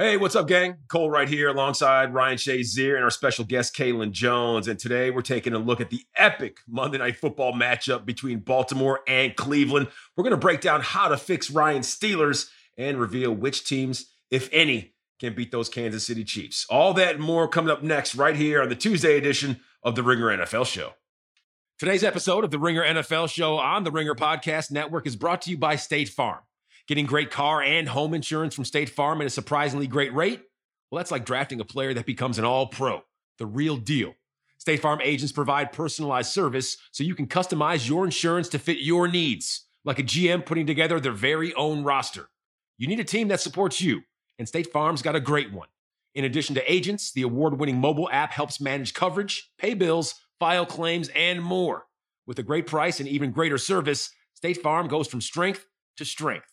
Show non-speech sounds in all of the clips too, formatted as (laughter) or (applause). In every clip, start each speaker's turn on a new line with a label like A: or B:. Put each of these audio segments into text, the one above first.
A: Hey, what's up, gang? Cole right here alongside Ryan Shazier and our special guest, Kaelen Jones. And today we're taking a look at the epic Monday Night Football matchup between Baltimore and Cleveland. We're going to break down how to fix Ryan's Steelers and reveal which teams, if any, can beat those Kansas City Chiefs. All that and more coming up next, right here on the Tuesday edition of the Ringer NFL Show. Today's episode of the Ringer NFL Show on the Ringer Podcast Network is brought to you by State Farm. Getting great car and home insurance from State Farm at a surprisingly great rate? Well, that's like drafting a player that becomes an all pro, the real deal. State Farm agents provide personalized service so you can customize your insurance to fit your needs, like a GM putting together their very own roster. You need a team that supports you, and State Farm's got a great one. In addition to agents, the award winning mobile app helps manage coverage, pay bills, file claims, and more. With a great price and even greater service, State Farm goes from strength to strength.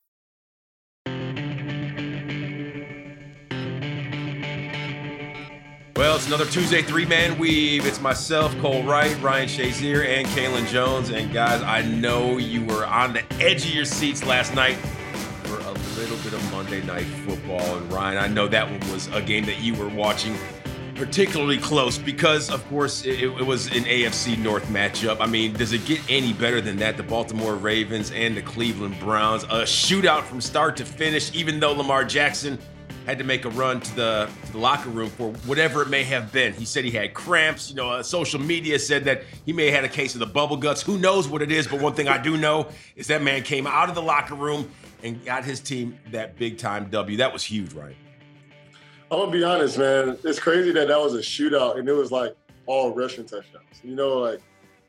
A: Well, it's another Tuesday three man weave. It's myself, Cole Wright, Ryan Shazier, and Kaelen Jones. And guys, I know you were on the edge of your seats last night for a little bit of Monday Night Football. And Ryan, I know that one was a game that you were watching particularly close because, of course, it, it, was an AFC North matchup. I mean, does it get any better than that? The Baltimore Ravens and the Cleveland Browns, a shootout from start to finish, even though Lamar Jackson had to make a run to the, to the locker room for whatever it may have been. He said he had cramps. You know, uh, social media said that he may have had a case of the bubble guts. Who knows what it is? But one thing I do know is that man came out of the locker room and got his team that big time W. That was huge, right?
B: I'm gonna be honest, man. It's crazy that that was a shootout and it was like all rushing touchdowns. You know, like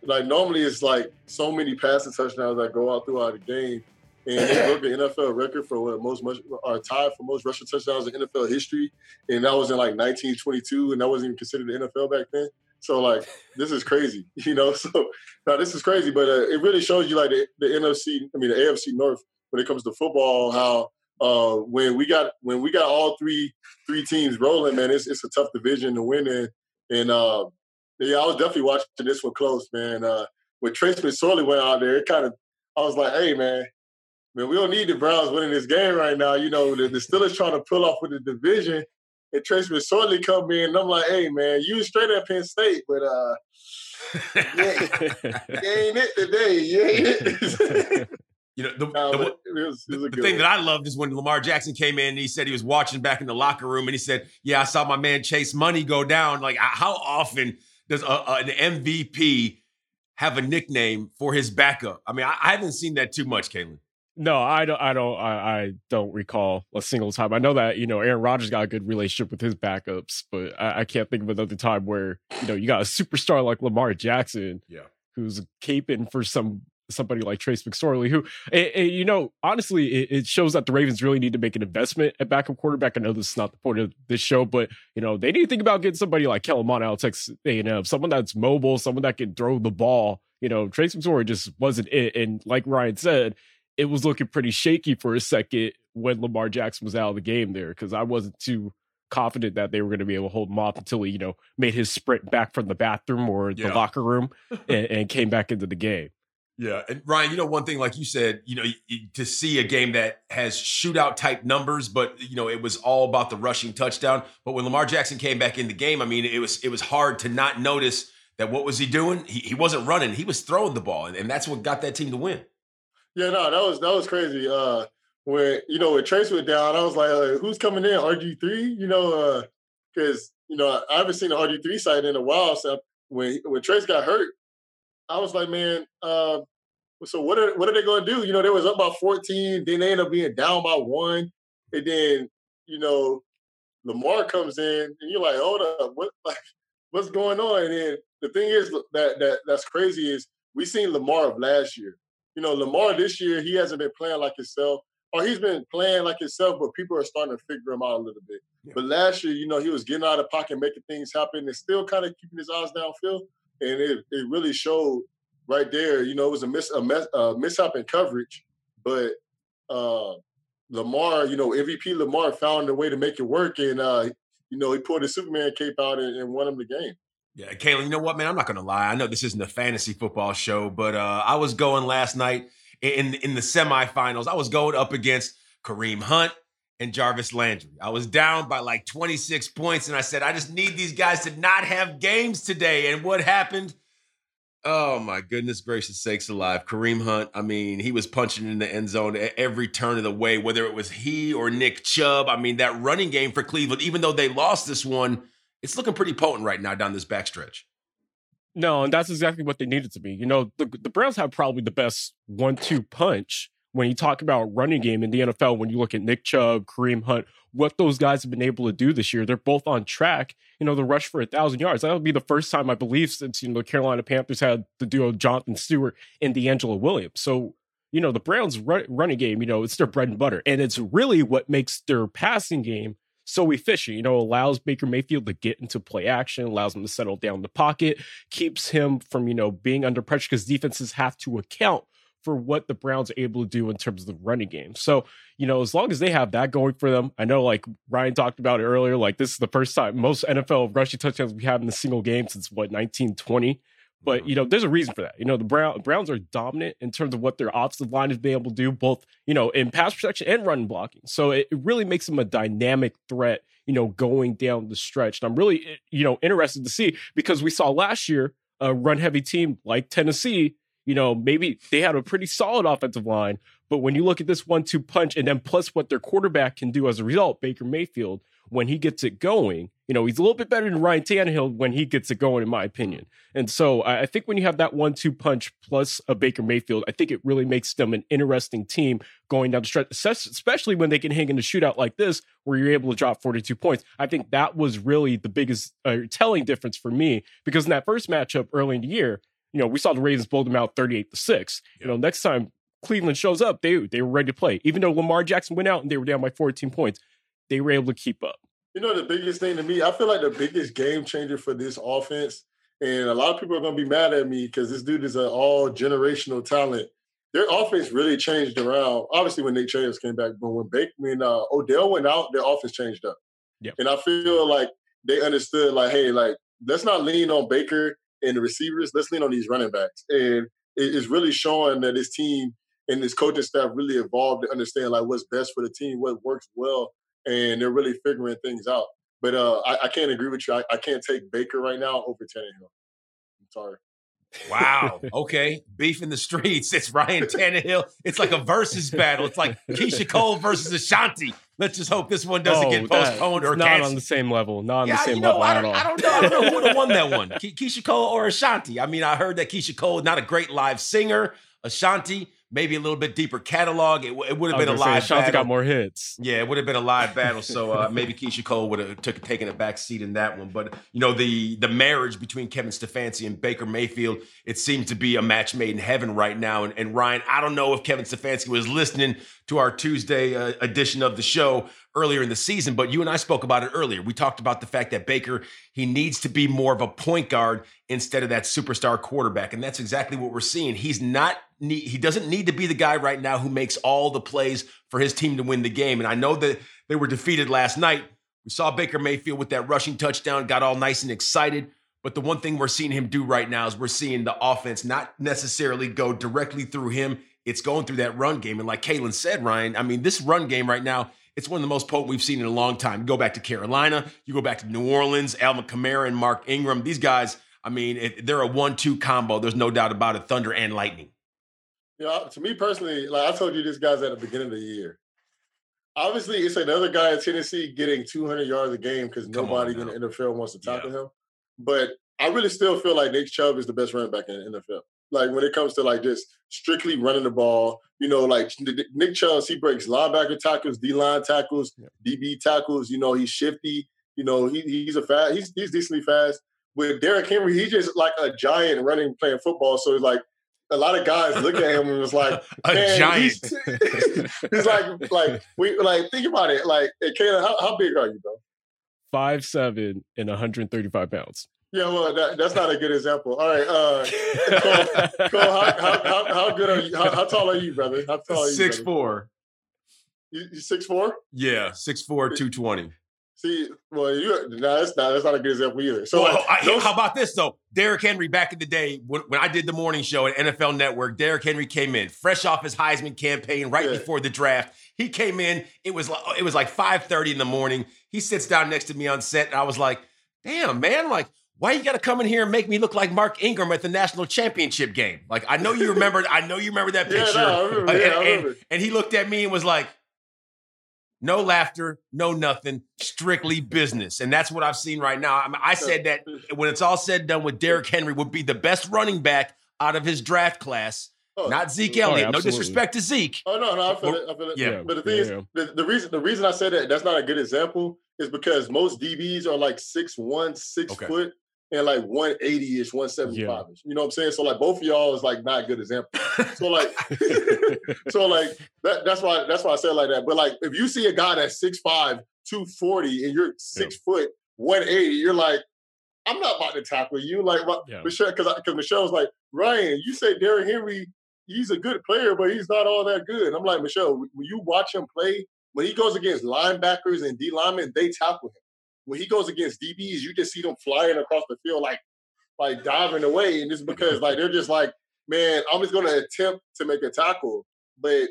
B: like normally it's like so many passing touchdowns that go out throughout the game and they broke the NFL record for what most much are tied for most rushing touchdowns in NFL history, and that was in like 1922, and that wasn't even considered the NFL back then. So like this is crazy, (laughs) you know. So now this is crazy, but uh, it really shows you like the, the NFC, I mean the AFC North when it comes to football, how uh, when we got when we got all three three teams rolling, man, it's it's a tough division to win in. And uh, yeah, I was definitely watching this one close, man. Uh, when Trace McSorley went out there, it kind of I was like, hey, man, man, we don't need the Browns winning this game right now. You know, the, the Steelers trying to pull off with the division. And Trace McSorley come in, and I'm like, hey, man, you straight at Penn State, but uh, (laughs) yeah, you ain't it today. You ain't it. (laughs)
A: You know, the, no, the, it was, it was the thing one. that I loved is when Lamar Jackson came in and he said he was watching back in the locker room and he said, Yeah, I saw my man Chase Money go down. Like, how often does a, a, an MVP have a nickname for his backup? I mean, I, I haven't seen that too much, Caitlin.
C: No, I don't. I don't. I, I, don't recall a single time. I know that you know Aaron Rodgers got a good relationship with his backups, but I, I can't think of another time where you know you got a superstar like Lamar Jackson,
A: yeah,
C: who's caping for some somebody like Trace McSorley, who, it, it, you know, honestly, it, it, shows that the Ravens really need to make an investment at backup quarterback. I know this is not the point of this show, but you know they need to think about getting somebody like Kellen Mond out of Texas A&M, someone that's mobile, someone that can throw the ball. You know, Trace McSorley just wasn't it, and like Ryan said, it was looking pretty shaky for a second when Lamar Jackson was out of the game there because I wasn't too confident that they were going to be able to hold him off until he, you know, made his sprint back from the bathroom or the yeah. locker room (laughs) and, and, came back into the game.
A: Yeah, and Ryan, you know one thing, like you said, you know, to see a game that has shootout type numbers, but you know, it was all about the rushing touchdown. But when Lamar Jackson came back in the game, I mean, it was it was hard to not notice that what was he doing? He, he wasn't running, he was throwing the ball, and, and that's what got that team to win.
B: Yeah, no, that was that was crazy. Uh, when you know when Trace went down, I was like, uh, "Who's coming in? RG three, You know, because uh, you know I haven't seen the RG three side in a while. So when when Trace got hurt, I was like, "Man, uh, so what are what are they going to do?" You know, they was up by fourteen, then they end up being down by one, and then you know Lamar comes in, and you're like, "Hold up, what (laughs) like what's going on?" And then the thing is that that that's crazy is we seen Lamar of last year you know, Lamar this year, he hasn't been playing like himself, or he's been playing like himself, but people are starting to figure him out a little bit. Yeah. But last year, you know, he was getting out of pocket, making things happen, and still kind of keeping his eyes downfield. And it, it really showed right there. You know, it was a miss a, mess, a mishap in coverage, but uh, Lamar, you know, MVP Lamar found a way to make it work, and uh, you know, he pulled his Superman cape out and, and won him the game.
A: Yeah, Kaelen, you know what, man? I'm not gonna lie. I know this isn't a fantasy football show, but uh, I was going last night in in the semifinals. I was going up against Kareem Hunt and Jarvis Landry. I was down by like 26 points, and I said, I just need these guys to not have games today. And what happened? Oh my goodness gracious sakes alive. Kareem Hunt, I mean, he was punching in the end zone every turn of the way, whether it was he or Nick Chubb. I mean, that running game for Cleveland, even though they lost this one, it's looking pretty potent right now down this backstretch.
C: No, and that's exactly what they needed to be. You know, the, the Browns have probably the best one-two punch when you talk about running game in the NFL. When you look at Nick Chubb, Kareem Hunt, what those guys have been able to do this year, they're both on track. You know, the rush for a thousand yards. That would be the first time I believe since you know the Carolina Panthers had the duo Jonathan Stewart and DeAngelo Williams. So you know the Browns' running game, you know, it's their bread and butter, and it's really what makes their passing game so efficient. You know, allows Baker Mayfield to get into play action, allows him to settle down the pocket, keeps him from, you know, being under pressure because defenses have to account for what the Browns are able to do in terms of the running game. So, you know, as long as they have that going for them, I know like Ryan talked about it earlier, like this is the first time most NFL rushing touchdowns we have in a single game since what 1920. But you know, there's a reason for that. You know, the Brown, Browns are dominant in terms of what their offensive line has been able to do, both you know in pass protection and run blocking. So it, it really makes them a dynamic threat. You know, going down the stretch. And I'm really eh, you know interested to see because we saw last year a run heavy team like Tennessee. You know, maybe they had a pretty solid offensive line, but when you look at this one-two punch and then plus what their quarterback can do as a result, Baker Mayfield, when he gets it going, you know, he's a little bit better than Ryan Tannehill when he gets it going, in my opinion. And so I think when you have that one two punch plus a Baker Mayfield, I think it really makes them an interesting team going down the stretch, especially when they can hang in a shootout like this where you're able to drop 42 points. I think that was really the biggest uh, telling difference for me because in that first matchup early in the year, you know, we saw the Ravens blow them out 38 to 6. You know, next time Cleveland shows up, they they were ready to play. Even though Lamar Jackson went out and they were down by 14 points, they were able to keep up.
B: You know, the biggest thing to me, I feel like the biggest game changer for this offense, and a lot of people are going to be mad at me because this dude is an all generational talent. Their offense really changed around. Obviously, when Nick Chase came back, but when Baker, when uh, Odell went out, their offense changed up. Yep. And I feel like they understood, like, hey, like let's not lean on Baker and the receivers. Let's lean on these running backs. And it's really showing that this team and this coaching staff really evolved to understand like what's best for the team, what works well and they're really figuring things out. But uh, I, I, can't agree with you. I, I, can't take Baker right now over Tannehill. I'm sorry.
A: Wow. Okay. Beef in the streets. It's Ryan Tannehill. It's like a versus battle. It's like Keyshia Cole versus Ashanti. Let's just hope this one doesn't oh, get postponed or
C: not
A: canceled.
C: on the same level. Not on yeah, the same you know,
A: level
C: I
A: at all. I don't know. I don't know who would have won that one. Ke- Keyshia Cole or Ashanti. I mean, I heard that Keyshia Cole not a great live singer. Ashanti maybe a little bit deeper catalog. It, it would have been a live.
C: Say, battle. got more hits.
A: Yeah, it would have been a live battle. So uh, maybe Keyshia Cole would have took taken a back seat in that one. But you know the the marriage between Kevin Stefanski and Baker Mayfield, it seems to be a match made in heaven right now. And, and Ryan, I don't know if Kevin Stefanski was listening to our Tuesday uh, edition of the show earlier in the season, but you and I spoke about it earlier. We talked about the fact that Baker, he needs to be more of a point guard instead of that superstar quarterback. And that's exactly what we're seeing. He's not he doesn't need to be the guy right now who makes all the plays for his team to win the game. And I know that they were defeated last night. We saw Baker Mayfield with that rushing touchdown, got all nice and excited. But the one thing we're seeing him do right now is we're seeing the offense not necessarily go directly through him. It's going through that run game. And like Kaelen said, Ryan, I mean, this run game right now, it's one of the most potent we've seen in a long time. You go back to Carolina, you go back to New Orleans, Alvin Kamara and Mark Ingram. These guys, I mean, it, they're a one-two combo. There's no doubt about it. Thunder and lightning.
B: Yeah, to me personally, like I told you, this guy's at the beginning of the year. Obviously, it's another guy in Tennessee getting 200 yards a game because nobody in the NFL wants to tackle yeah. him. But I really still feel like Nick Chubb is the best running back in the NFL. Like when it comes to like just strictly running the ball, you know, like Nick Chubb, he breaks linebacker tackles, D line tackles, DB tackles. You know, he's shifty. You know, he, he's a fast. He's he's decently fast. With Derrick Henry, he's just like a giant running playing football. So it's like a lot of guys look at him and was like, (laughs)
A: a giant.
B: He's, (laughs) he's, like, like we like think about it. Like, hey, Kayla, how, how big are you, bro?
C: Five seven and 135 pounds.
B: Yeah, well, that, that's not a good example. All right, uh, (laughs) Cole, Cole how, how, how, how, good are you? How, how, tall are you, brother? How tall are you?
A: Six brother? four.
B: You, you six four?
A: Yeah, six four, two twenty.
B: See, well, you no, that's not that's not a good example either. So,
A: well, like, I, how about this though? Derrick Henry back in the day when, when I did the morning show at NFL Network, Derrick Henry came in fresh off his Heisman campaign right yeah. before the draft. He came in. It was it was like five thirty in the morning. He sits down next to me on set, and I was like, "Damn, man! Like, why you got to come in here and make me look like Mark Ingram at the national championship game? Like, I know you remember. I know you remember that picture. (laughs)
B: Yeah, no, remember, uh, yeah,
A: and,
B: remember.
A: And, and he looked at me and was like." no laughter, no nothing, strictly business. And that's what I've seen right now. I, mean, I said that (laughs) when it's all said and done with Derrick Henry would be the best running back out of his draft class. Oh, not Zeke oh, Elliott. Oh, no disrespect to Zeke.
B: Oh no, no, I feel it. I feel it.
A: Yeah.
B: But the thing
C: yeah,
B: is,
C: yeah.
B: the, the, reason the reason I said that that's not a good example is because most DBs are like six one, six
A: Okay.
B: foot, and like one eighty ish, one seventy five ish. You know what I'm saying? So like both of y'all is like not a good example. So like, (laughs) so like that, that's why that's why I said like that. But like if you see a guy that's 6'5", 240 and you're six foot, one eighty, you're like. I'm not about to tackle you, like
C: Yeah.
B: Michelle, because because Michelle was like, Ryan, you say Derrick Henry he's a good player, but he's not all that good. And I'm like, Michelle, when you watch him play, when he goes against linebackers and D linemen, they tackle him. When he goes against DBs, you just see them flying across the field like like diving away. And it's because like they're just like, man, I'm just gonna attempt to make a tackle. But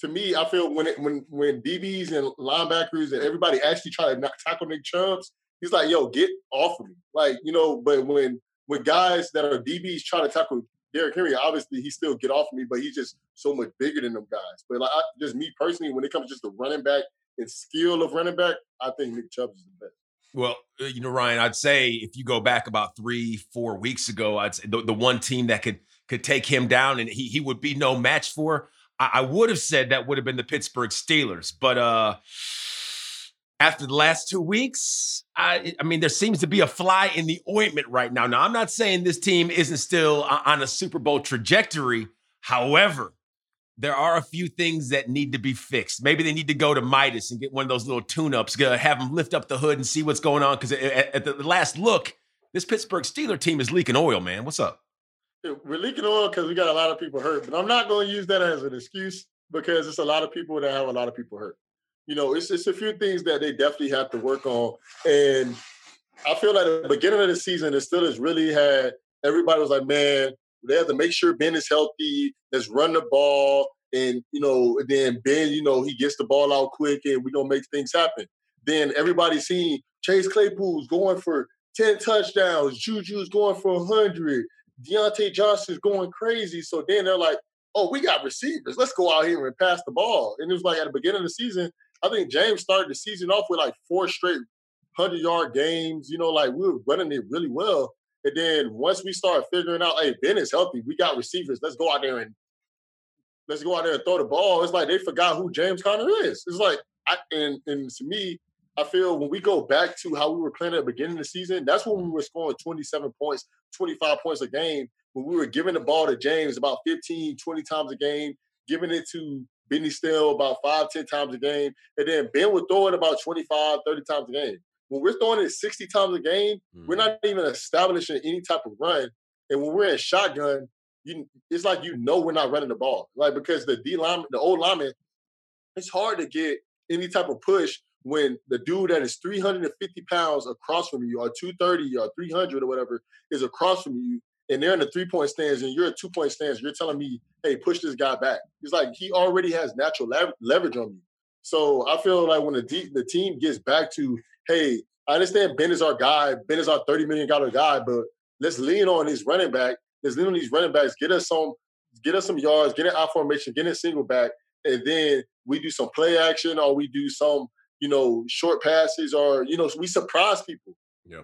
B: to me, I feel when it when when DBs and linebackers and everybody actually try to not tackle Nick Chubbs, he's like, yo, get off of me. Like, you know, but when when guys that are DBs try to tackle Derrick Henry, obviously he still get off of me, but he's just so much bigger than them guys. But like I, just me personally, when it comes to just the running back and skill of running back, I think Nick Chubb is the best.
A: Well, uh, you know, Ryan, I'd say if you go back about three, four weeks ago, I'd say the, the one team that could could take him down and he he would be no match for. I, I would have said that would have been the Pittsburgh Steelers, but uh after the last two weeks, I, I mean, there seems to be a fly in the ointment right now. Now, I'm not saying this team isn't still on a Super Bowl trajectory. However, there are a few things that need to be fixed. Maybe they need to go to Midas and get one of those little tune-ups, go- have them lift up the hood and see what's going on. Because at, at the last look, this Pittsburgh Steeler team is leaking oil, man. What's up?
B: We're leaking oil because we got a lot of people hurt, but I'm not going to use that as an excuse because it's a lot of people that have a lot of people hurt. You know, it's it's a few things that they definitely have to work on, and I feel like the beginning of the season, the Steelers really had everybody was like, man, they have to make sure Ben is healthy. Let's run the ball, and you know, then Ben, you know, he gets the ball out quick, and we gonna make things happen. Then everybody's seeing Chase Claypool's going for ten touchdowns, Juju's going for hundred, Diontae Johnson's going crazy. So then they're like, oh, we got receivers. Let's go out here and pass the ball. And it was like at the beginning of the season, I think James started the season off with like four straight hundred yard games. You know, like we were running it really well. And then once we start figuring out, hey, Ben is healthy. We got receivers. Let's go out there and let's go out there and throw the ball. It's like they forgot who James Conner is. It's like, I, and and to me, I feel when we go back to how we were playing at the beginning of the season, that's when we were scoring 27 points, 25 points a game. When we were giving the ball to James about 15, 20 times a game, giving it to Benny Snell about five, 10 times a game. And then Ben would throw it about 25, 30 times a game. When we're throwing it 60 times a game, we're mm-hmm. not even establishing any type of run. And when we're in shotgun, you it's like you know we're not running the ball. Like because the D lineman, the old lineman, it's hard to get any type of push when the dude that is 350 pounds across from you, or 230 or 300 or whatever, is across from you, and they're in the three point stands, and you're a two point stance. You're telling me, hey, push this guy back. He's like he already has natural lev- leverage on you. So I feel like when the the team gets back to, hey, I understand Ben is our guy, Ben is our 30 million dollar guy, but let's lean on these running back. Let's lean on these running backs. Get us some, get us some yards. Get an out formation. Get a single back, and then we do some play action or we do some, you know, short passes or you know, we surprise people.
A: Yeah.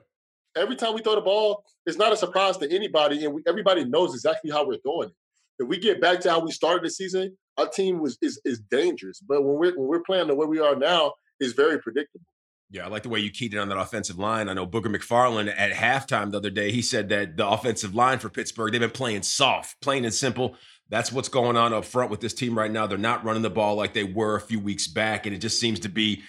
B: Every time we throw the ball, it's not a surprise to anybody, and we, everybody knows exactly how we're doing it. If we get back to how we started the season, our team was is is dangerous. But when we're when we're playing the way we are now, it's very predictable.
A: Yeah, I like the way you keyed in on that offensive line. I know Booger McFarland at halftime the other day, he said that the offensive line for Pittsburgh, they've been playing soft, plain and simple. That's what's going on up front with this team right now. They're not running the ball like they were a few weeks back, and it just seems to be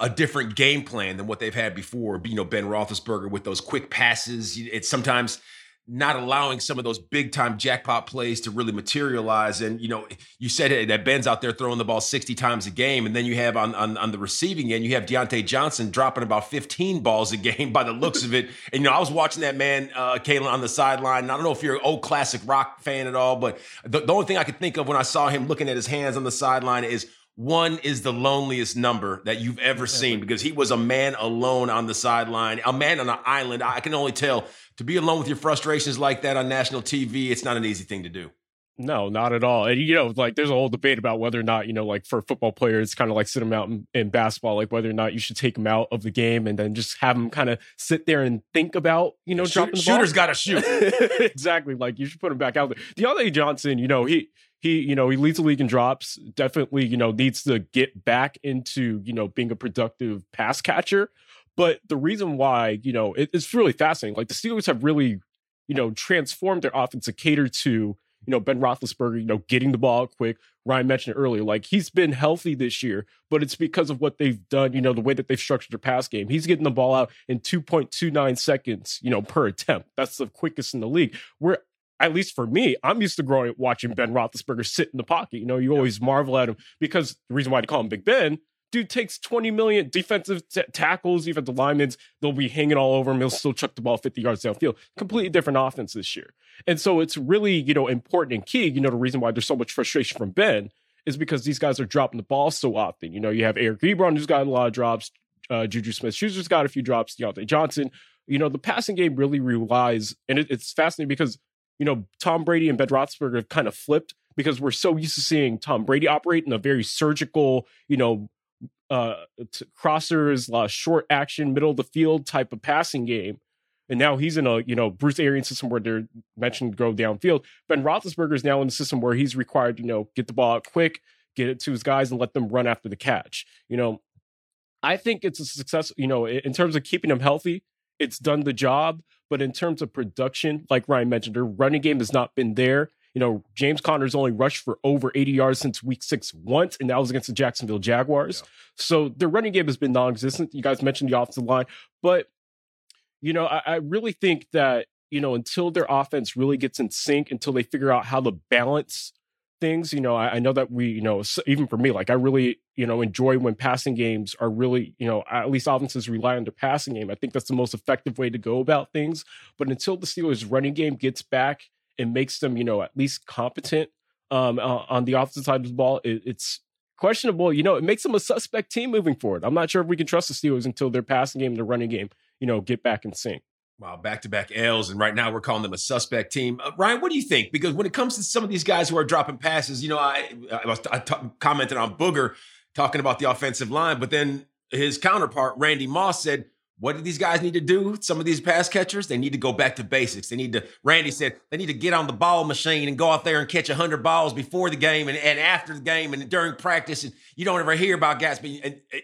A: a different game plan than what they've had before. You know, Ben Roethlisberger with those quick passes. It's sometimes not allowing some of those big time jackpot plays to really materialize. And you know, you said that Ben's out there throwing the ball 60 times a game, and then you have on on, on the receiving end, you have Diontae Johnson dropping about 15 balls a game (laughs) by the looks of it. And you know, I was watching that man, uh, Kaelen, on the sideline. And I don't know if you're an old classic rock fan at all, but the, the only thing I could think of when I saw him looking at his hands on the sideline is one is the loneliest number that you've ever seen because he was a man alone on the sideline, a man on an island. I can only tell to be alone with your frustrations like that on national TV, it's not an easy thing to do.
C: No, not at all. And you know, like there's a whole debate about whether or not, you know, like for football players, kind of like sit them out in, in, basketball, like whether or not you should take them out of the game and then just have them kind of sit there and think about, you know,
A: Shoot,
C: dropping the
A: Shooters
C: ball.
A: got to shoot. (laughs)
C: exactly. Like you should put him back out there. Diontae Johnson, you know, he he, you know, he leads the league in drops. Definitely, you know, needs to get back into, you know, being a productive pass catcher. But the reason why, you know, it, it's really fascinating. Like the Steelers have really, you know, transformed their offense to cater to, you know, Ben Roethlisberger, you know, getting the ball quick. Ryan mentioned it earlier, like he's been healthy this year, but it's because of what they've done, you know, the way that they've structured their pass game. He's getting the ball out in 2.29 seconds, you know, per attempt. That's the quickest in the league. Where at least for me, I'm used to growing watching Ben Roethlisberger sit in the pocket. You know, you always marvel at him because the reason why they call him Big Ben dude takes 20 million defensive t- tackles, even the linemen, they'll be hanging all over him. He'll still chuck the ball 50 yards downfield. Completely different offense this year. And so it's really, you know, important and key. You know, the reason why there's so much frustration from Ben is because these guys are dropping the ball so often. You know, you have Eric Ebron, who's got a lot of drops, uh, Juju Smith Schuster's got a few drops, Diontae Johnson. You know, the passing game really relies, and it, it's fascinating because, you know, Tom Brady and Ben Roethlisberger have kind of flipped because we're so used to seeing Tom Brady operate in a very surgical, you know, uh, crossers, uh, short action, middle of the field type of passing game. And now he's in a you know Bruce Arians system where they're mentioned to go downfield. Ben Roethlisberger is now in the system where he's required you know get the ball out quick, get it to his guys, and let them run after the catch. You know, I think it's a success. You know, in terms of keeping him healthy, it's done the job. But in terms of production, like Ryan mentioned, their running game has not been there. You know, James Conner's only rushed for over 80 yards since week six once, and that was against the Jacksonville Jaguars. Yeah. So their running game has been non existent. You guys mentioned the offensive line, but, you know, I, I really think that, you know, until their offense really gets in sync, until they figure out how to balance things, you know, I, I know that we, you know, even for me, like I really, you know, enjoy when passing games are really, you know, at least offenses rely on their passing game. I think that's the most effective way to go about things. But until the Steelers' running game gets back, it makes them, you know, at least competent um, uh, on the offensive side of the ball. It, it's questionable. You know, it makes them a suspect team moving forward. I'm not sure if we can trust the Steelers until their passing game their running game, you know, get back in sync.
A: Wow, back to back L's, and right now we're calling them a suspect team. Uh, Ryan, what do you think? Because when it comes to some of these guys who are dropping passes, you know, I I, was, commented on Booger talking about the offensive line, but then his counterpart Randy Moss said what do these guys need to do? Some of these pass catchers, they need to go back to basics. They need to, Randy said, they need to get on the ball machine and go out there and catch 100 balls before the game and, and after the game and during practice. And you don't ever hear about guys. But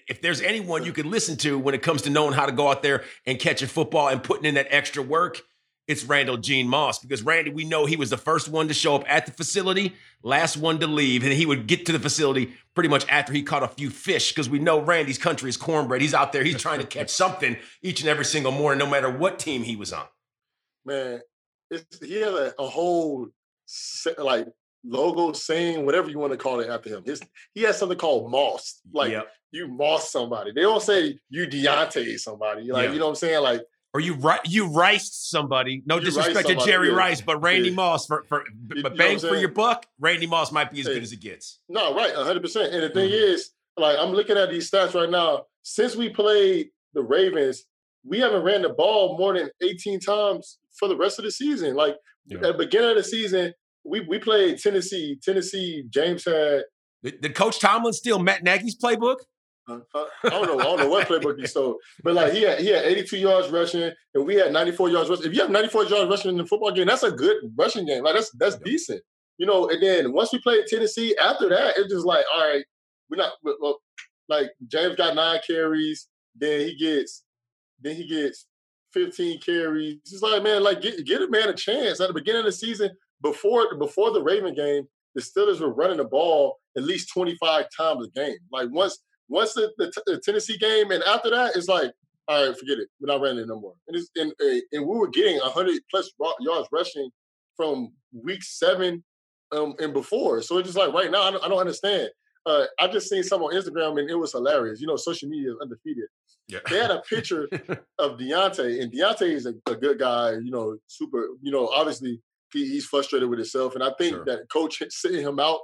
A: if there's anyone you can listen to when it comes to knowing how to go out there and catch a football and putting in that extra work, it's Randall Gene Moss because Randy, we know he was the first one to show up at the facility, last one to leave, and he would get to the facility pretty much after he caught a few fish because we know Randy's country is cornbread. He's out there, he's trying to catch something each and every single morning, no matter what team he was on.
B: Man, he has a, a whole like logo saying whatever you want to call it after him. His, he has something called Moss. Like yep. you Moss somebody. They don't say you Diontae somebody. Like you know what I'm saying? Like
A: or you you riced somebody. No you disrespect to Jerry yeah. Rice, but Randy yeah. Moss for for but bang for your buck. Randy Moss might be as good as it gets.
B: No, right, hundred percent. And the thing mm-hmm. is, like I'm looking at these stats right now. Since we played the Ravens, we haven't ran the ball more than 18 times for the rest of the season. Like yeah. at the beginning of the season, we we played Tennessee. Tennessee, James had.
A: Did, did Coach Tomlin steal Matt Nagy's playbook?
B: I don't know. I don't know what playbook he stole, but like he had he had 82 yards rushing, and we had 94 yards rushing. If you have 94 yards rushing in the football game, that's a good rushing game. Like that's that's decent, you know. And then once we played Tennessee, after that, it's just like, all right, we're not well, like James got nine carries, then he gets then he gets 15 carries. It's like, man, like get get a man a chance at the beginning of the season before before the Raven game. The Steelers were running the ball at least 25 times a game. Like once once the, the, the, Tennessee game, and after that, it's like, all right, forget it. We're not running it no more. And, it's, and, and we were getting 100 plus yards rushing from week seven um, and before. So it's just like right now, I don't, I don't understand. Uh, I just seen some on Instagram and it was hilarious. You know, social media is undefeated. Yeah. They had a picture (laughs) of Diontae, and Diontae is a, a, good guy. You know, super. You know, obviously he, he's frustrated with himself, and I think sure. that coach sitting him out.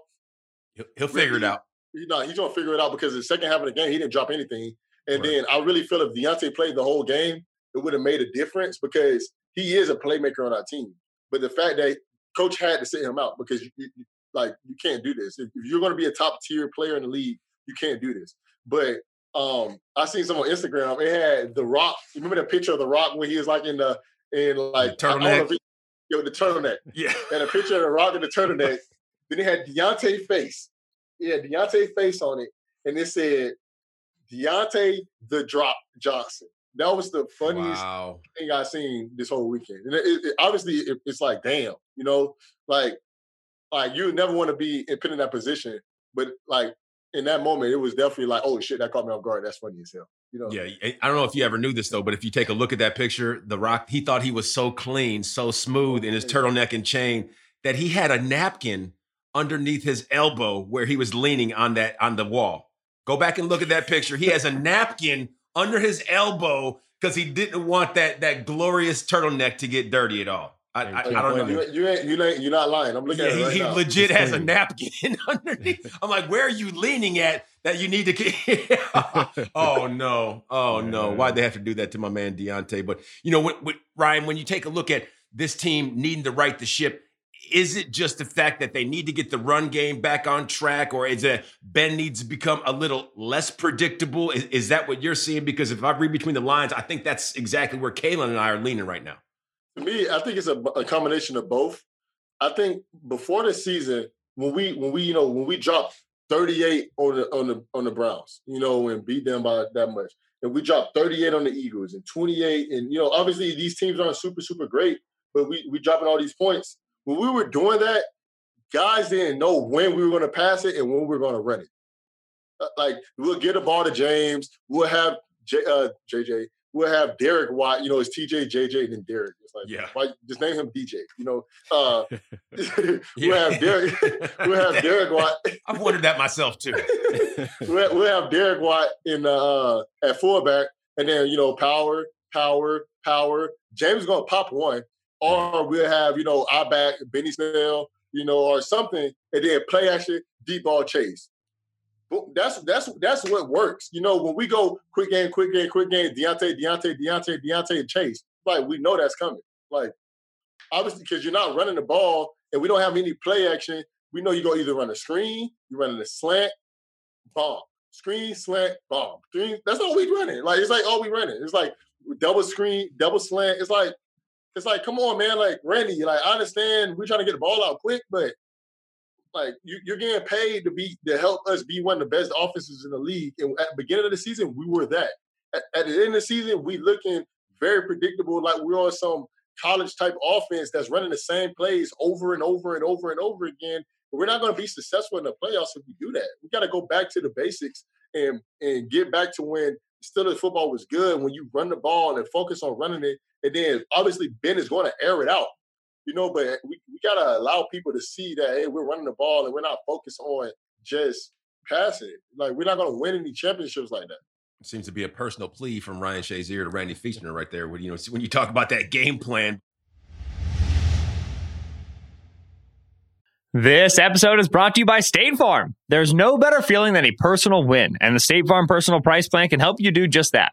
A: He'll, he'll figure it out
B: you know, he's gonna figure it out because the second half of the game he didn't drop anything. And right. then I really feel if Diontae played the whole game, it would have made a difference because he is a playmaker on our team. But the fact that coach had to sit him out because you, you, like you can't do this. If, you're going to be a top tier player in the league, you can't do this. But um, I seen some on Instagram. It had the Rock. You remember the picture of the Rock when he was like in the in like
A: the turtleneck. He,
B: yo, the turtleneck.
A: Yeah.
B: And a picture of the Rock in the turtleneck. (laughs) then he had Diontae face yeah, Diontae face on it, and it said Diontae the Drop Johnson. That was the funniest wow. thing I seen this whole weekend. And it, it, obviously, it, it's like, damn, you know, like, like you never want to be in, put in that position, but like in that moment, it was definitely like, oh shit, that caught me off guard. That's funny as hell. You know?
A: Yeah, I don't know if you ever knew this though, but if you take a look at that picture, The Rock, he thought he was so clean, so smooth in his turtleneck and chain that he had a napkin underneath his elbow where he was leaning on that on the wall. Go back and look at that picture. He has a napkin under his elbow because he didn't want that that glorious turtleneck to get dirty at all. I, I, I don't know.
B: You, you ain't, you ain't, you're not lying. I'm looking yeah, at it right
A: He
B: now.
A: legit has a napkin (laughs) underneath. I'm like, where are you leaning at that you need to? get? (laughs) (laughs) oh no, oh no. Why'd they have to do that to my man Diontae? But you know, what, what, Ryan, when you take a look at this team needing to right the ship, is it just the fact that they need to get the run game back on track, or is it Ben needs to become a little less predictable? Is, is that what you're seeing? Because if I read between the lines, I think that's exactly where Kaelen and I are leaning right now.
B: To me, I think it's a, a combination of both. I think before the season, when we when we you know when we dropped 38 on the on the on the Browns, you know, and beat them by that much, and we dropped 38 on the Eagles and 28, and you know, obviously these teams aren't super super great, but we we dropping all these points when we were doing that, guys didn't know when we were going to pass it and when we were going to run it. Uh, like we'll get a ball to James, we'll have J, uh, JJ, we'll have Derek Watt. You know, it's TJ, JJ, and then Derek. It's like, yeah, why, just name him DJ. You know, uh, (laughs) (laughs) we'll have Derek. (laughs) we'll have Derek Watt.
A: I've wondered that myself too.
B: we'll, we'll, have Derek Watt in uh, at fullback, and then you know, power, power, power. James is gonna pop one, or we'll have, you know, our back, Benny Snell, you know, or something, and then play action, deep ball chase. That's that's that's what works. You know, when we go quick game, quick game, quick game, Diontae, Diontae, Diontae, and Chase, like we know that's coming. Like obviously, because you're not running the ball and we don't have any play action, we know you're gonna either run a screen, you're running a slant, bomb. Screen, slant, bomb. Screen, that's all we running. Like it's like all we running. It's like double screen, double slant. It's like it's like, come on, man. Like Randy, like I understand we're trying to get the ball out quick, but like you, are getting paid to be to help us be one of the best offenses in the league. And at the beginning of the season, we were that. At, at the end of the season, we looking very predictable, like we're on some college type offense that's running the same plays over and over and over and over again. But we're not going to be successful in the playoffs if we do that. We got to go back to the basics and and get back to when Steelers football was good when you run the ball and focus on running it and then obviously Ben is going to air it out, you know. But we, we got to allow people to see that hey, we're running the ball and we're not focused on just passing. Like we're not going to win any championships like that.
A: It seems to be a personal plea from Ryan Shazier to Randy Fichtner right there. When you know when you talk about that game plan.
D: This episode is brought to you by State Farm. There's no better feeling than a personal win, and the State Farm personal price plan can help you do just that.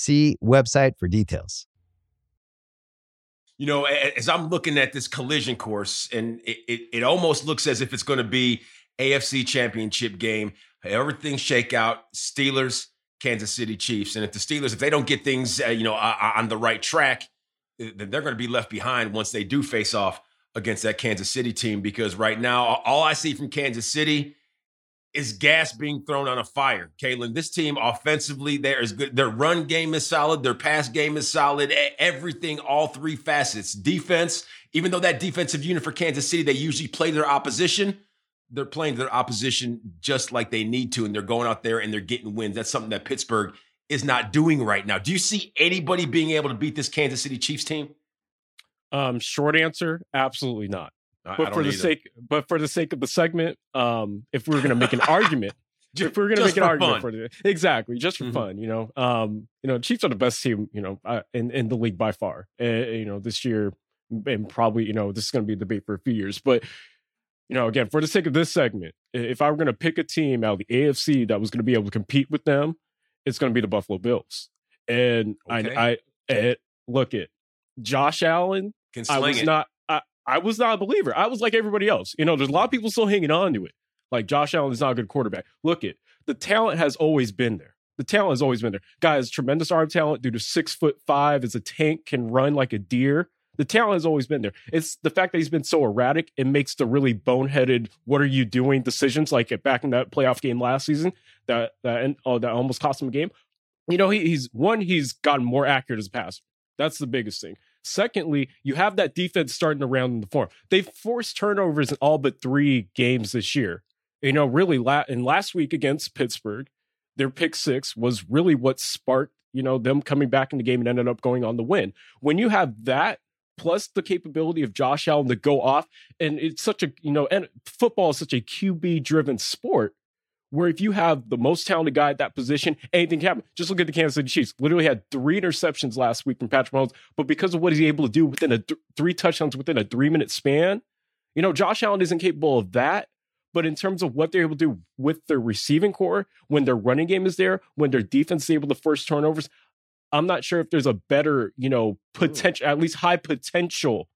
E: See website for details.
A: You know, as I'm looking at this collision course, and it, it, it almost looks as if it's going to be AFC championship game. Everything shake out. Steelers, Kansas City Chiefs. And if the Steelers, if they don't get things, uh, you know, uh, on the right track, then they're going to be left behind once they do face off against that Kansas City team. Because right now, all I see from Kansas City is gas being thrown on a fire. Kaelen, this team offensively, there is good. Their run game is solid. Their pass game is solid. Everything, all three facets. Defense, even though that defensive unit for Kansas City, they usually play their opposition. They're playing their opposition just like they need to, and they're going out there and they're getting wins. That's something that Pittsburgh is not doing right now. Do you see anybody being able to beat this Kansas City Chiefs team?
C: Um, short answer, absolutely not. But for the sake, but for the sake of the segment, um, if we are going to make an argument, (laughs) if we are going to make an argument
A: fun.
C: for the exactly just for
A: Mhm.
C: fun, you know, um, you know, Chiefs are the best team, you know, uh, in in the league by far. Uh, you know, this year and probably, you know, this is going to be a debate for a few years, but you know, again, for the sake of this segment, if I were going to pick a team out of the AFC that was going to be able to compete with them, it's going to be the Buffalo Bills. And
A: Okay.
C: I, I, eh, look at Josh Allen
A: Can
C: I was
A: it.
C: not. I, was not a believer. I was like everybody else. You know, there's a lot of people still hanging on to it. Like Josh Allen is not a good quarterback. Look it, the talent has always been there. The talent has always been there. Guy has tremendous arm talent. Dude is six foot five, is a tank, can run like a deer. The talent has always been there. It's the fact that he's been so erratic. It makes the really boneheaded "What are you doing?" decisions, like back in that playoff game last season, that that and oh, that almost cost him a game. You know, he, he's one. He's gotten more accurate as a passer. That's the biggest thing. Secondly, you have that defense starting to round in the form. They've forced turnovers in all but three games this year. You know, really, la- and last week against Pittsburgh, their pick six was really what sparked, you know, them coming back in the game and ended up going on the win. When you have that, plus the capability of Josh Allen to go off, and it's such a, you know, and football is such a QB driven sport where if you have the most talented guy at that position, anything can happen. Just look at the Kansas City Chiefs. Literally had three interceptions last week from Patrick Mahomes, but because of what he's able to do within a th- three touchdowns within a three minute span, you know, Josh Allen isn't capable of that. But in terms of what they're able to do with their receiving corps, when their running game is there, when their defense is able to force turnovers, I'm not sure if there's a better, you know, potential, at least high potential,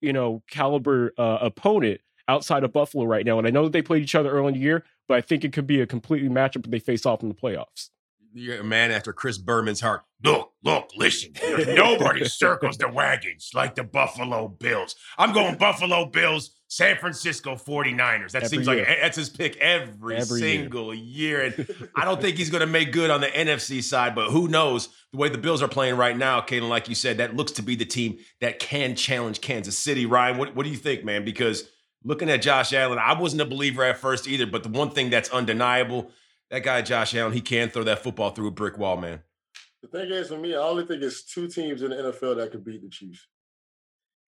C: you know, caliber uh, opponent outside of Buffalo right now. And I know that they played each other early in the year, but I think it could be a completely matchup if they face off in the playoffs.
A: You're a man after Chris Berman's heart. Look, look, listen. Nobody (laughs) circles the wagons like the Buffalo Bills. I'm going Buffalo Bills, San Francisco 49ers. That
C: Every
A: seems like
C: year.
A: that's his pick every,
C: Every year.
A: single year. And I don't think he's (laughs) going to make good on the NFC side, but who knows? The way the Bills are playing right now, Kaden, like you said, that looks to be the team that can challenge Kansas City. Ryan, what, what do you think, man? Because looking at Josh Allen, I wasn't a believer at first either, but the one thing that's undeniable, that guy Josh Allen, he can throw that football through a brick wall, man.
B: The thing is, for me, I only think it's two teams in the NFL that could beat the Chiefs.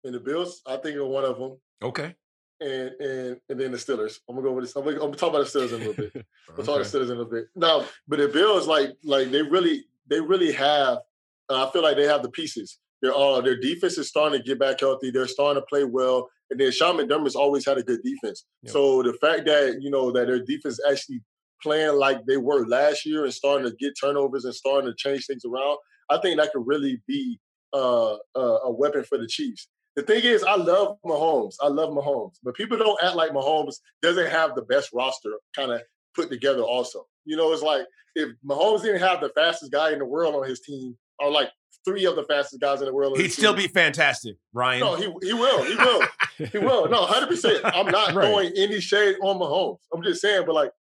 B: And the Bills, I think are one of them.
A: Okay.
B: And and and then the Steelers. I'm gonna go with this. I'm gonna, I'm gonna talk about the Steelers in a little bit. (laughs) We'll talk about the Steelers in a little bit. Now, but the Bills, like like they really they really have. Uh, I feel like they have the pieces. They're all their defense is starting to get back healthy. They're starting to play well. And then Sean McDermott's always had a good defense. Yep. So the fact that you know that their defense actually playing like they were last year and starting to get turnovers and starting to change things around, I think that could really be uh, uh, a weapon for the Chiefs. The thing is, I love Mahomes. I love Mahomes, but people don't act like Mahomes doesn't have the best roster kind of put together. Also, you know, it's like if Mahomes didn't have the fastest guy in the world on his team, or like three of the fastest guys in the world,
A: he'd still team, be fantastic, Ryan.
B: No, he he will, he will, he will. No, hundred percent. I'm not (laughs) right. throwing any shade on Mahomes. I'm just saying, but like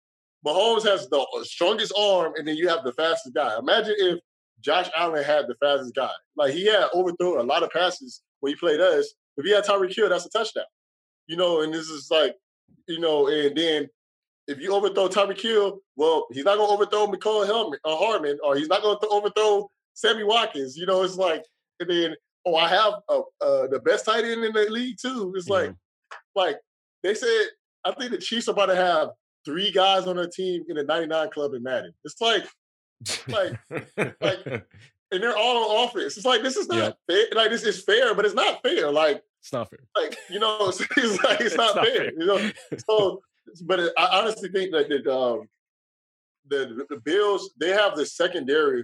B: Mahomes has the strongest arm, and then you have the fastest guy. Imagine if Josh Allen had the fastest guy. Like he had overthrown a lot of passes when he played us. If he had Tyreek Hill, that's a touchdown. You know, and this is like, you know, and then if you overthrow Tyreek Hill, well, he's not going to overthrow Mecole Hellman, uh, Hardman, or he's not going to overthrow Sammy Watkins. You know, it's like, and then oh, I have uh, uh, the best tight end in the league too. It's like, like they said, I think the Chiefs are about to have three guys on their team in the 99 club in Madden. It's like, like, like, (laughs) and they're all on offense. It's like this is not yeah. fair. Like this is fair, but it's not fair. Like
C: it's not fair.
B: Like you know, (laughs) it's, it's (laughs) like it's not, it's not fair, fair, You know, so but I honestly think that, that um, the the Bills they have the secondary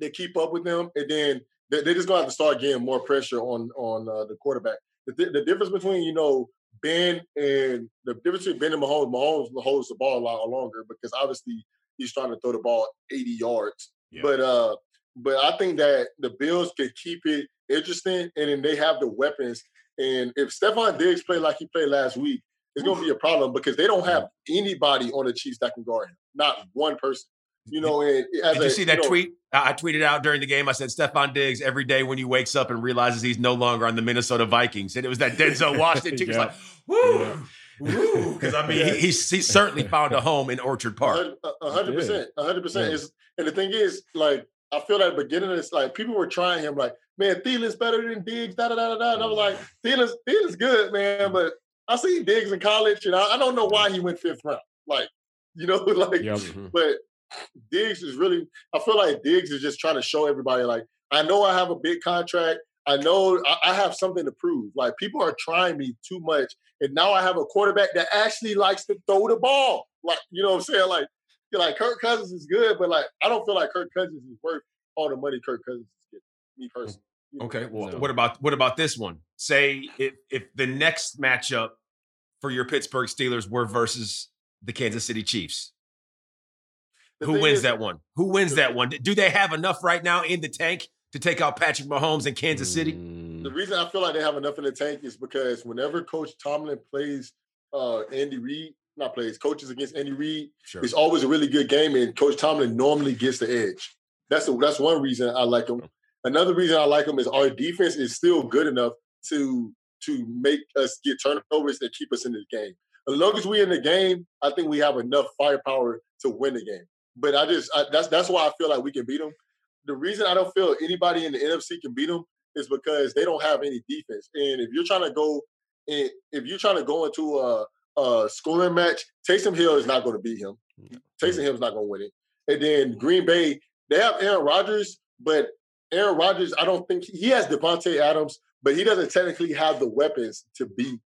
B: they keep up with them, and then they, are just gonna have to start getting more pressure on on uh, the quarterback. The, the difference between you know Ben and the difference between Ben and Mahomes, Mahomes holds the ball a lot longer because obviously he's trying to throw the ball 80 yards. Yeah. But uh, but I think that the Bills can keep it interesting, and then they have the weapons. And if Stefon Diggs play like he played last week, it's going to be a problem because they don't have anybody on the Chiefs that can guard him. Not one person. You know, and
A: did you see that you know, tweet? I tweeted out during the game. I said Stefon Diggs every day when he wakes up and realizes he's no longer on the Minnesota Vikings, and it was that (laughs) Denzel Washington. yeah. was like, woo. Woo (laughs) Because I mean, he, he's he's certainly found a home in Orchard Park.
B: hundred percent, hundred percent. Is and the thing is, like, I feel like beginning it's like people were trying him, like, man, Thielen's better than Diggs, da da da da da. And I was like, Thielen's Thielen's good, man, but I see Diggs in college, and I, I, don't know why he went fifth round. Like, you know, (laughs) like, yep. Mm-hmm. but Diggs is really. I feel like Diggs is just trying to show everybody, like, I know I have a big contract. I know I, I have something to prove. Like, people are trying me too much, and now I have a quarterback that actually likes to throw the ball. Like, you know what I'm saying? Like, you're like Kirk Cousins is good, but like, I don't feel like Kirk Cousins is worth all the money Kirk Cousins is getting. Me hmm. personally.
A: Okay. Well, no. what about what about this one? Say if if the next matchup for your Pittsburgh Steelers were versus the Kansas City Chiefs. The Who wins is, that one? Who wins that one? Do they have enough right now in the tank to take out Patrick Mahomes in Kansas City?
B: The reason I feel like they have enough in the tank is because whenever Coach Tomlin plays uh, Andy Reid, not plays, coaches against Andy Reid, sure. it's always a really good game, and Coach Tomlin normally gets the edge. That's a, that's one reason I like him. Another reason I like him is our defense is still good enough to to make us get turnovers that keep us in the game. As long as we're in the game, I think we have enough firepower to win the game. But I just I, that's that's why I feel like we can beat them. The reason I don't feel anybody in the NFC can beat them is because they don't have any defense. And if you're trying to go, if you're trying to go into a, a scoring match, Taysom Hill is not going to beat him. Taysom Hill is not going to win it. And then Green Bay, they have Aaron Rodgers, but Aaron Rodgers, I don't think he has Davante Adams, but he doesn't technically have the weapons to beat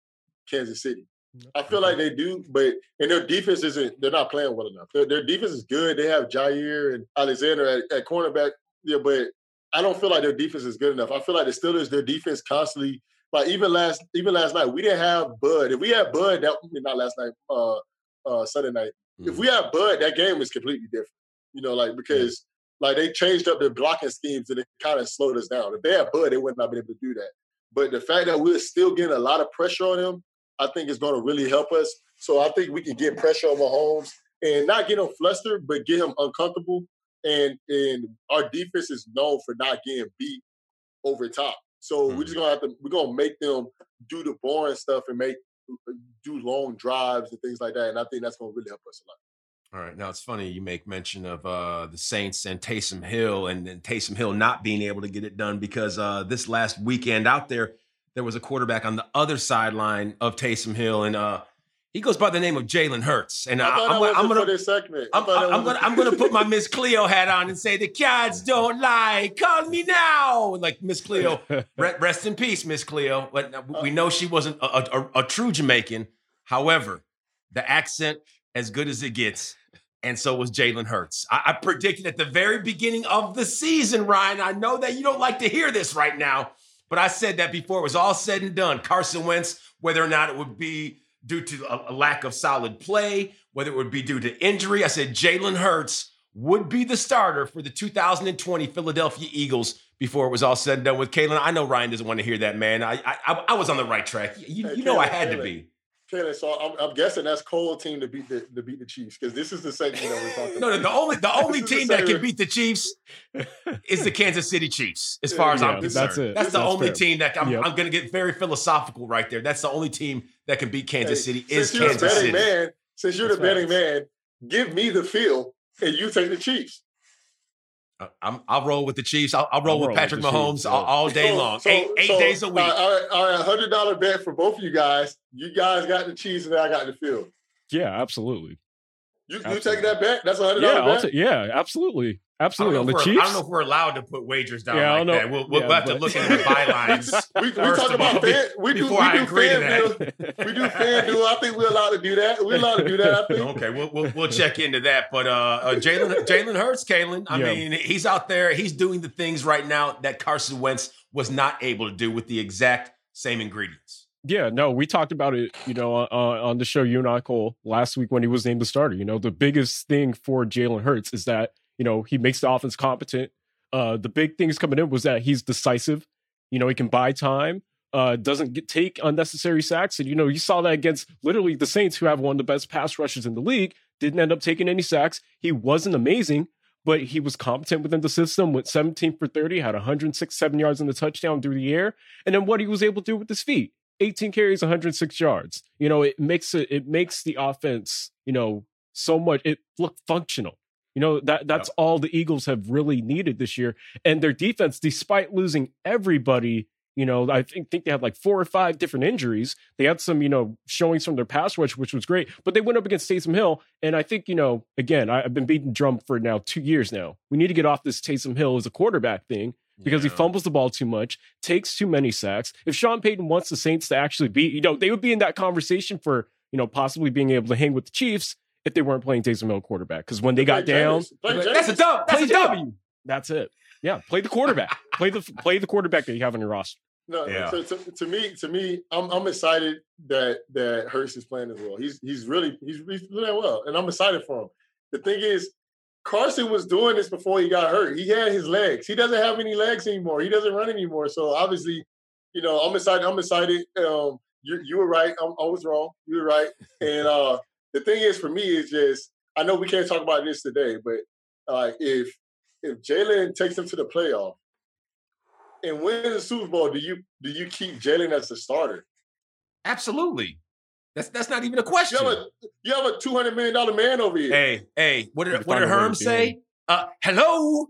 B: Kansas City. I feel like they do, but and their defense isn't. They're not playing well enough. Their, their defense is good. They have Jaire and Alexander at, at cornerback. Yeah, but I don't feel like their defense is good enough. I feel like the Steelers, their defense constantly. Like even last, even last night, we didn't have Bud. If we had Bud, that not last night, uh, uh, Sunday night. Mm-hmm. If we had Bud, that game was completely different. You know, like because like they changed up their blocking schemes and it kind of slowed us down. If they had Bud, they would not have been able to do that. But the fact that we're still getting a lot of pressure on him, I think is going to really help us. So I think we can get pressure on Mahomes and not get him flustered, but get him uncomfortable. And and our defense is known for not getting beat over top. So mm-hmm. we're just gonna have to we're gonna make them do the boring stuff and make do long drives and things like that. And I think that's going to really help us a lot.
A: All right. Now it's funny you make mention of uh, the Saints and Taysom Hill, and, and Taysom Hill not being able to get it done because uh, this last weekend out there, there was a quarterback on the other sideline of Taysom Hill, and uh, he goes by the name of Jalen Hurts. And I
B: am
A: gonna, I'm
B: gonna, this segment.
A: I'm, I'm gonna, I'm gonna put my Miss Cleo hat on and say the cats (laughs) don't lie. Call me now, like Miss Cleo. (laughs) Rest in peace, Miss Cleo. But we know she wasn't a, a, a true Jamaican. However, the accent as good as it gets. And so was Jalen Hurts. I, I, predicted at the very beginning of the season, Ryan. I know that you don't like to hear this right now, but I said that before it was all said and done. Carson Wentz, whether or not it would be due to a, a lack of solid play, whether it would be due to injury, I said Jalen Hurts would be the starter for the 2020 Philadelphia Eagles before it was all said and done with Kaelen. I know Ryan doesn't want to hear that, man. I I, I was on the right track. You, you know I had to be.
B: Okay, so I'm, I'm, guessing that's Cole team to beat the to beat the Chiefs because this is the segment that we're talking.
A: no,
B: about.
A: No, the only the only (laughs) team the that can beat the Chiefs is the Kansas City Chiefs, as far as yeah, I'm concerned. That's it. That's the that's only fair. team that I'm, yep. I'm going to get very philosophical right there. That's the only team that can beat Kansas hey, City is Kansas City.
B: Man, since you're that's the betting man, give me the field and you take the Chiefs.
A: Uh, I'm, I'll roll with the Chiefs. I'll, I'll roll, I'll with Patrick with Mahomes uh, all, all, day so, long. So, eight, eight so, days a week.
B: Uh, all right, all right, hundred dollar bet for both of you guys. You guys got the Chiefs, and I got the field.
C: Yeah, absolutely.
B: You, absolutely. you take that bet? That's a hundred dollar
C: yeah, bet. yeah, absolutely. Absolutely on the Chiefs.
A: I don't know if we're allowed to put wagers down yeah, like that. We'll, we'll yeah, have but... to look into the bylines. (laughs)
B: we, we talk about fan. We do. We do FanDuel. we do FanDuel. I think we're allowed to do that. We're allowed to do that. I (laughs) think.
A: Okay, we'll, we'll, we'll check into that. But uh, uh, Jalen Jalen Hurts, Kaelen. I yeah. mean, he's out there. He's doing the things right now that Carson Wentz was not able to do with the exact same ingredients.
C: Yeah, no, we talked about it, you know, uh, on the show you and I, Cole, last week when he was named the starter. You know, the biggest thing for Jalen Hurts is that you know, he makes the offense competent. Uh, the big things coming in was that he's decisive. You know, he can buy time. Uh, doesn't get, take unnecessary sacks, and you know you saw that against literally the Saints, who have one of the best pass rushes in the league. Didn't end up taking any sacks. He wasn't amazing, but he was competent within the system. Went 17 for 30, had 106 seven yards in the touchdown through the air, and then what he was able to do with his feet. 18 carries, 106 yards. You know, it makes it it makes the offense, you know, so much it look functional. You know, that that's yeah. all the Eagles have really needed this year. And their defense, despite losing everybody, you know, I think, think they had like four or five different injuries. They had some, you know, showings from their pass rush, which was great, but they went up against Taysom Hill. And I think, you know, again, I, have been beating drum for now two years now. We need to get off this Taysom Hill as a quarterback thing because yeah. he fumbles the ball too much, takes too many sacks. If Sean Payton wants the Saints to actually be, you know, they would be in that conversation for, you know, possibly being able to hang with the Chiefs if they weren't playing Taysom Hill quarterback. Because when they got down,
A: that's a dub. That's a W.
C: That's it. Yeah, play the quarterback. (laughs) play the play the quarterback that you have on your roster.
B: No, yeah. to, to, to, me, to me, I'm I'm excited that that Hurts is playing as well. He's he's really he's, he's doing well, and I'm excited for him. The thing is, Carson was doing this before he got hurt. He had his legs. He doesn't have any legs anymore. He doesn't run anymore. So obviously, you know, I'm excited. I'm excited. Um, you you were right. I'm, I was wrong. You were right. And (laughs) uh, the thing is for me is just I know we can't talk about this today, but uh, if if Jalen takes him to the playoff and wins the Super Bowl, do you do you keep Jalen as the starter?
A: Absolutely. That's that's not even a question.
B: You have a, you have a two hundred million dollar man over here.
A: Hey, hey, what did what did Herm say? Uh, hello,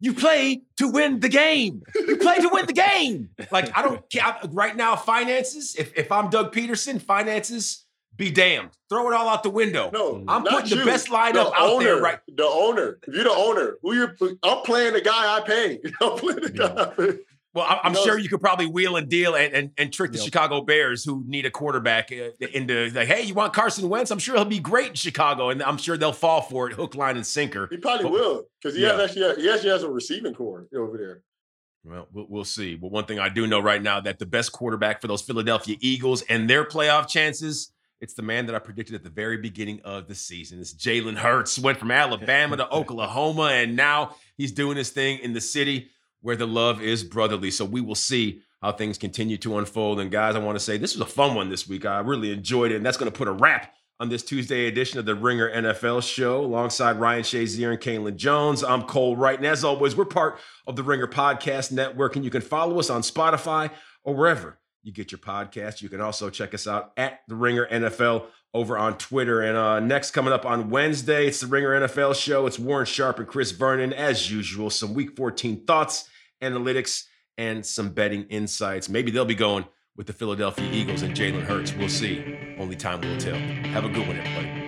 A: you play to win the game. You play to win the game. (laughs) Like I don't care right now. Finances. If if I'm Doug Pederson, finances be damned. Throw it all out the window.
B: No,
A: I'm putting
B: you.
A: the best lineup the out
B: owner,
A: there. Right,
B: the owner. If you're the owner, who you're, I'm playing the guy I pay. (laughs) I'm playing the yeah. guy. I pay.
A: Well, I'm sure you could probably wheel and deal and, and, and trick the yep. Chicago Bears who need a quarterback uh, into like, hey, you want Carson Wentz? I'm sure he'll be great in Chicago, and I'm sure they'll fall for it, hook, line, and sinker.
B: He probably but, will because he yeah. has actually he actually has a receiving corps over there.
A: Well, we'll see. But one thing I do know right now that the best quarterback for those Philadelphia Eagles and their playoff chances it's the man that I predicted at the very beginning of the season. It's Jalen Hurts. Went from Alabama to (laughs) Oklahoma, and now he's doing his thing in the city where the love is brotherly. So we will see how things continue to unfold. And guys, I want to say this was a fun one this week. I really enjoyed it, and that's going to put a wrap on this Tuesday edition of the Ringer NFL Show alongside Ryan Shazier and Kaelen Jones. I'm Cole Wright, and as always, we're part of the Ringer Podcast Network, and you can follow us on Spotify or wherever you get your podcast. You can also check us out at the Ringer NFL over on Twitter. And uh, next, coming up on Wednesday, it's the Ringer NFL show. It's Warren Sharp and Chris Vernon, as usual. Some Week 14 thoughts, analytics, and some betting insights. Maybe they'll be going with the Philadelphia Eagles and Jalen Hurts. We'll see. Only time will tell. Have a good one, everybody.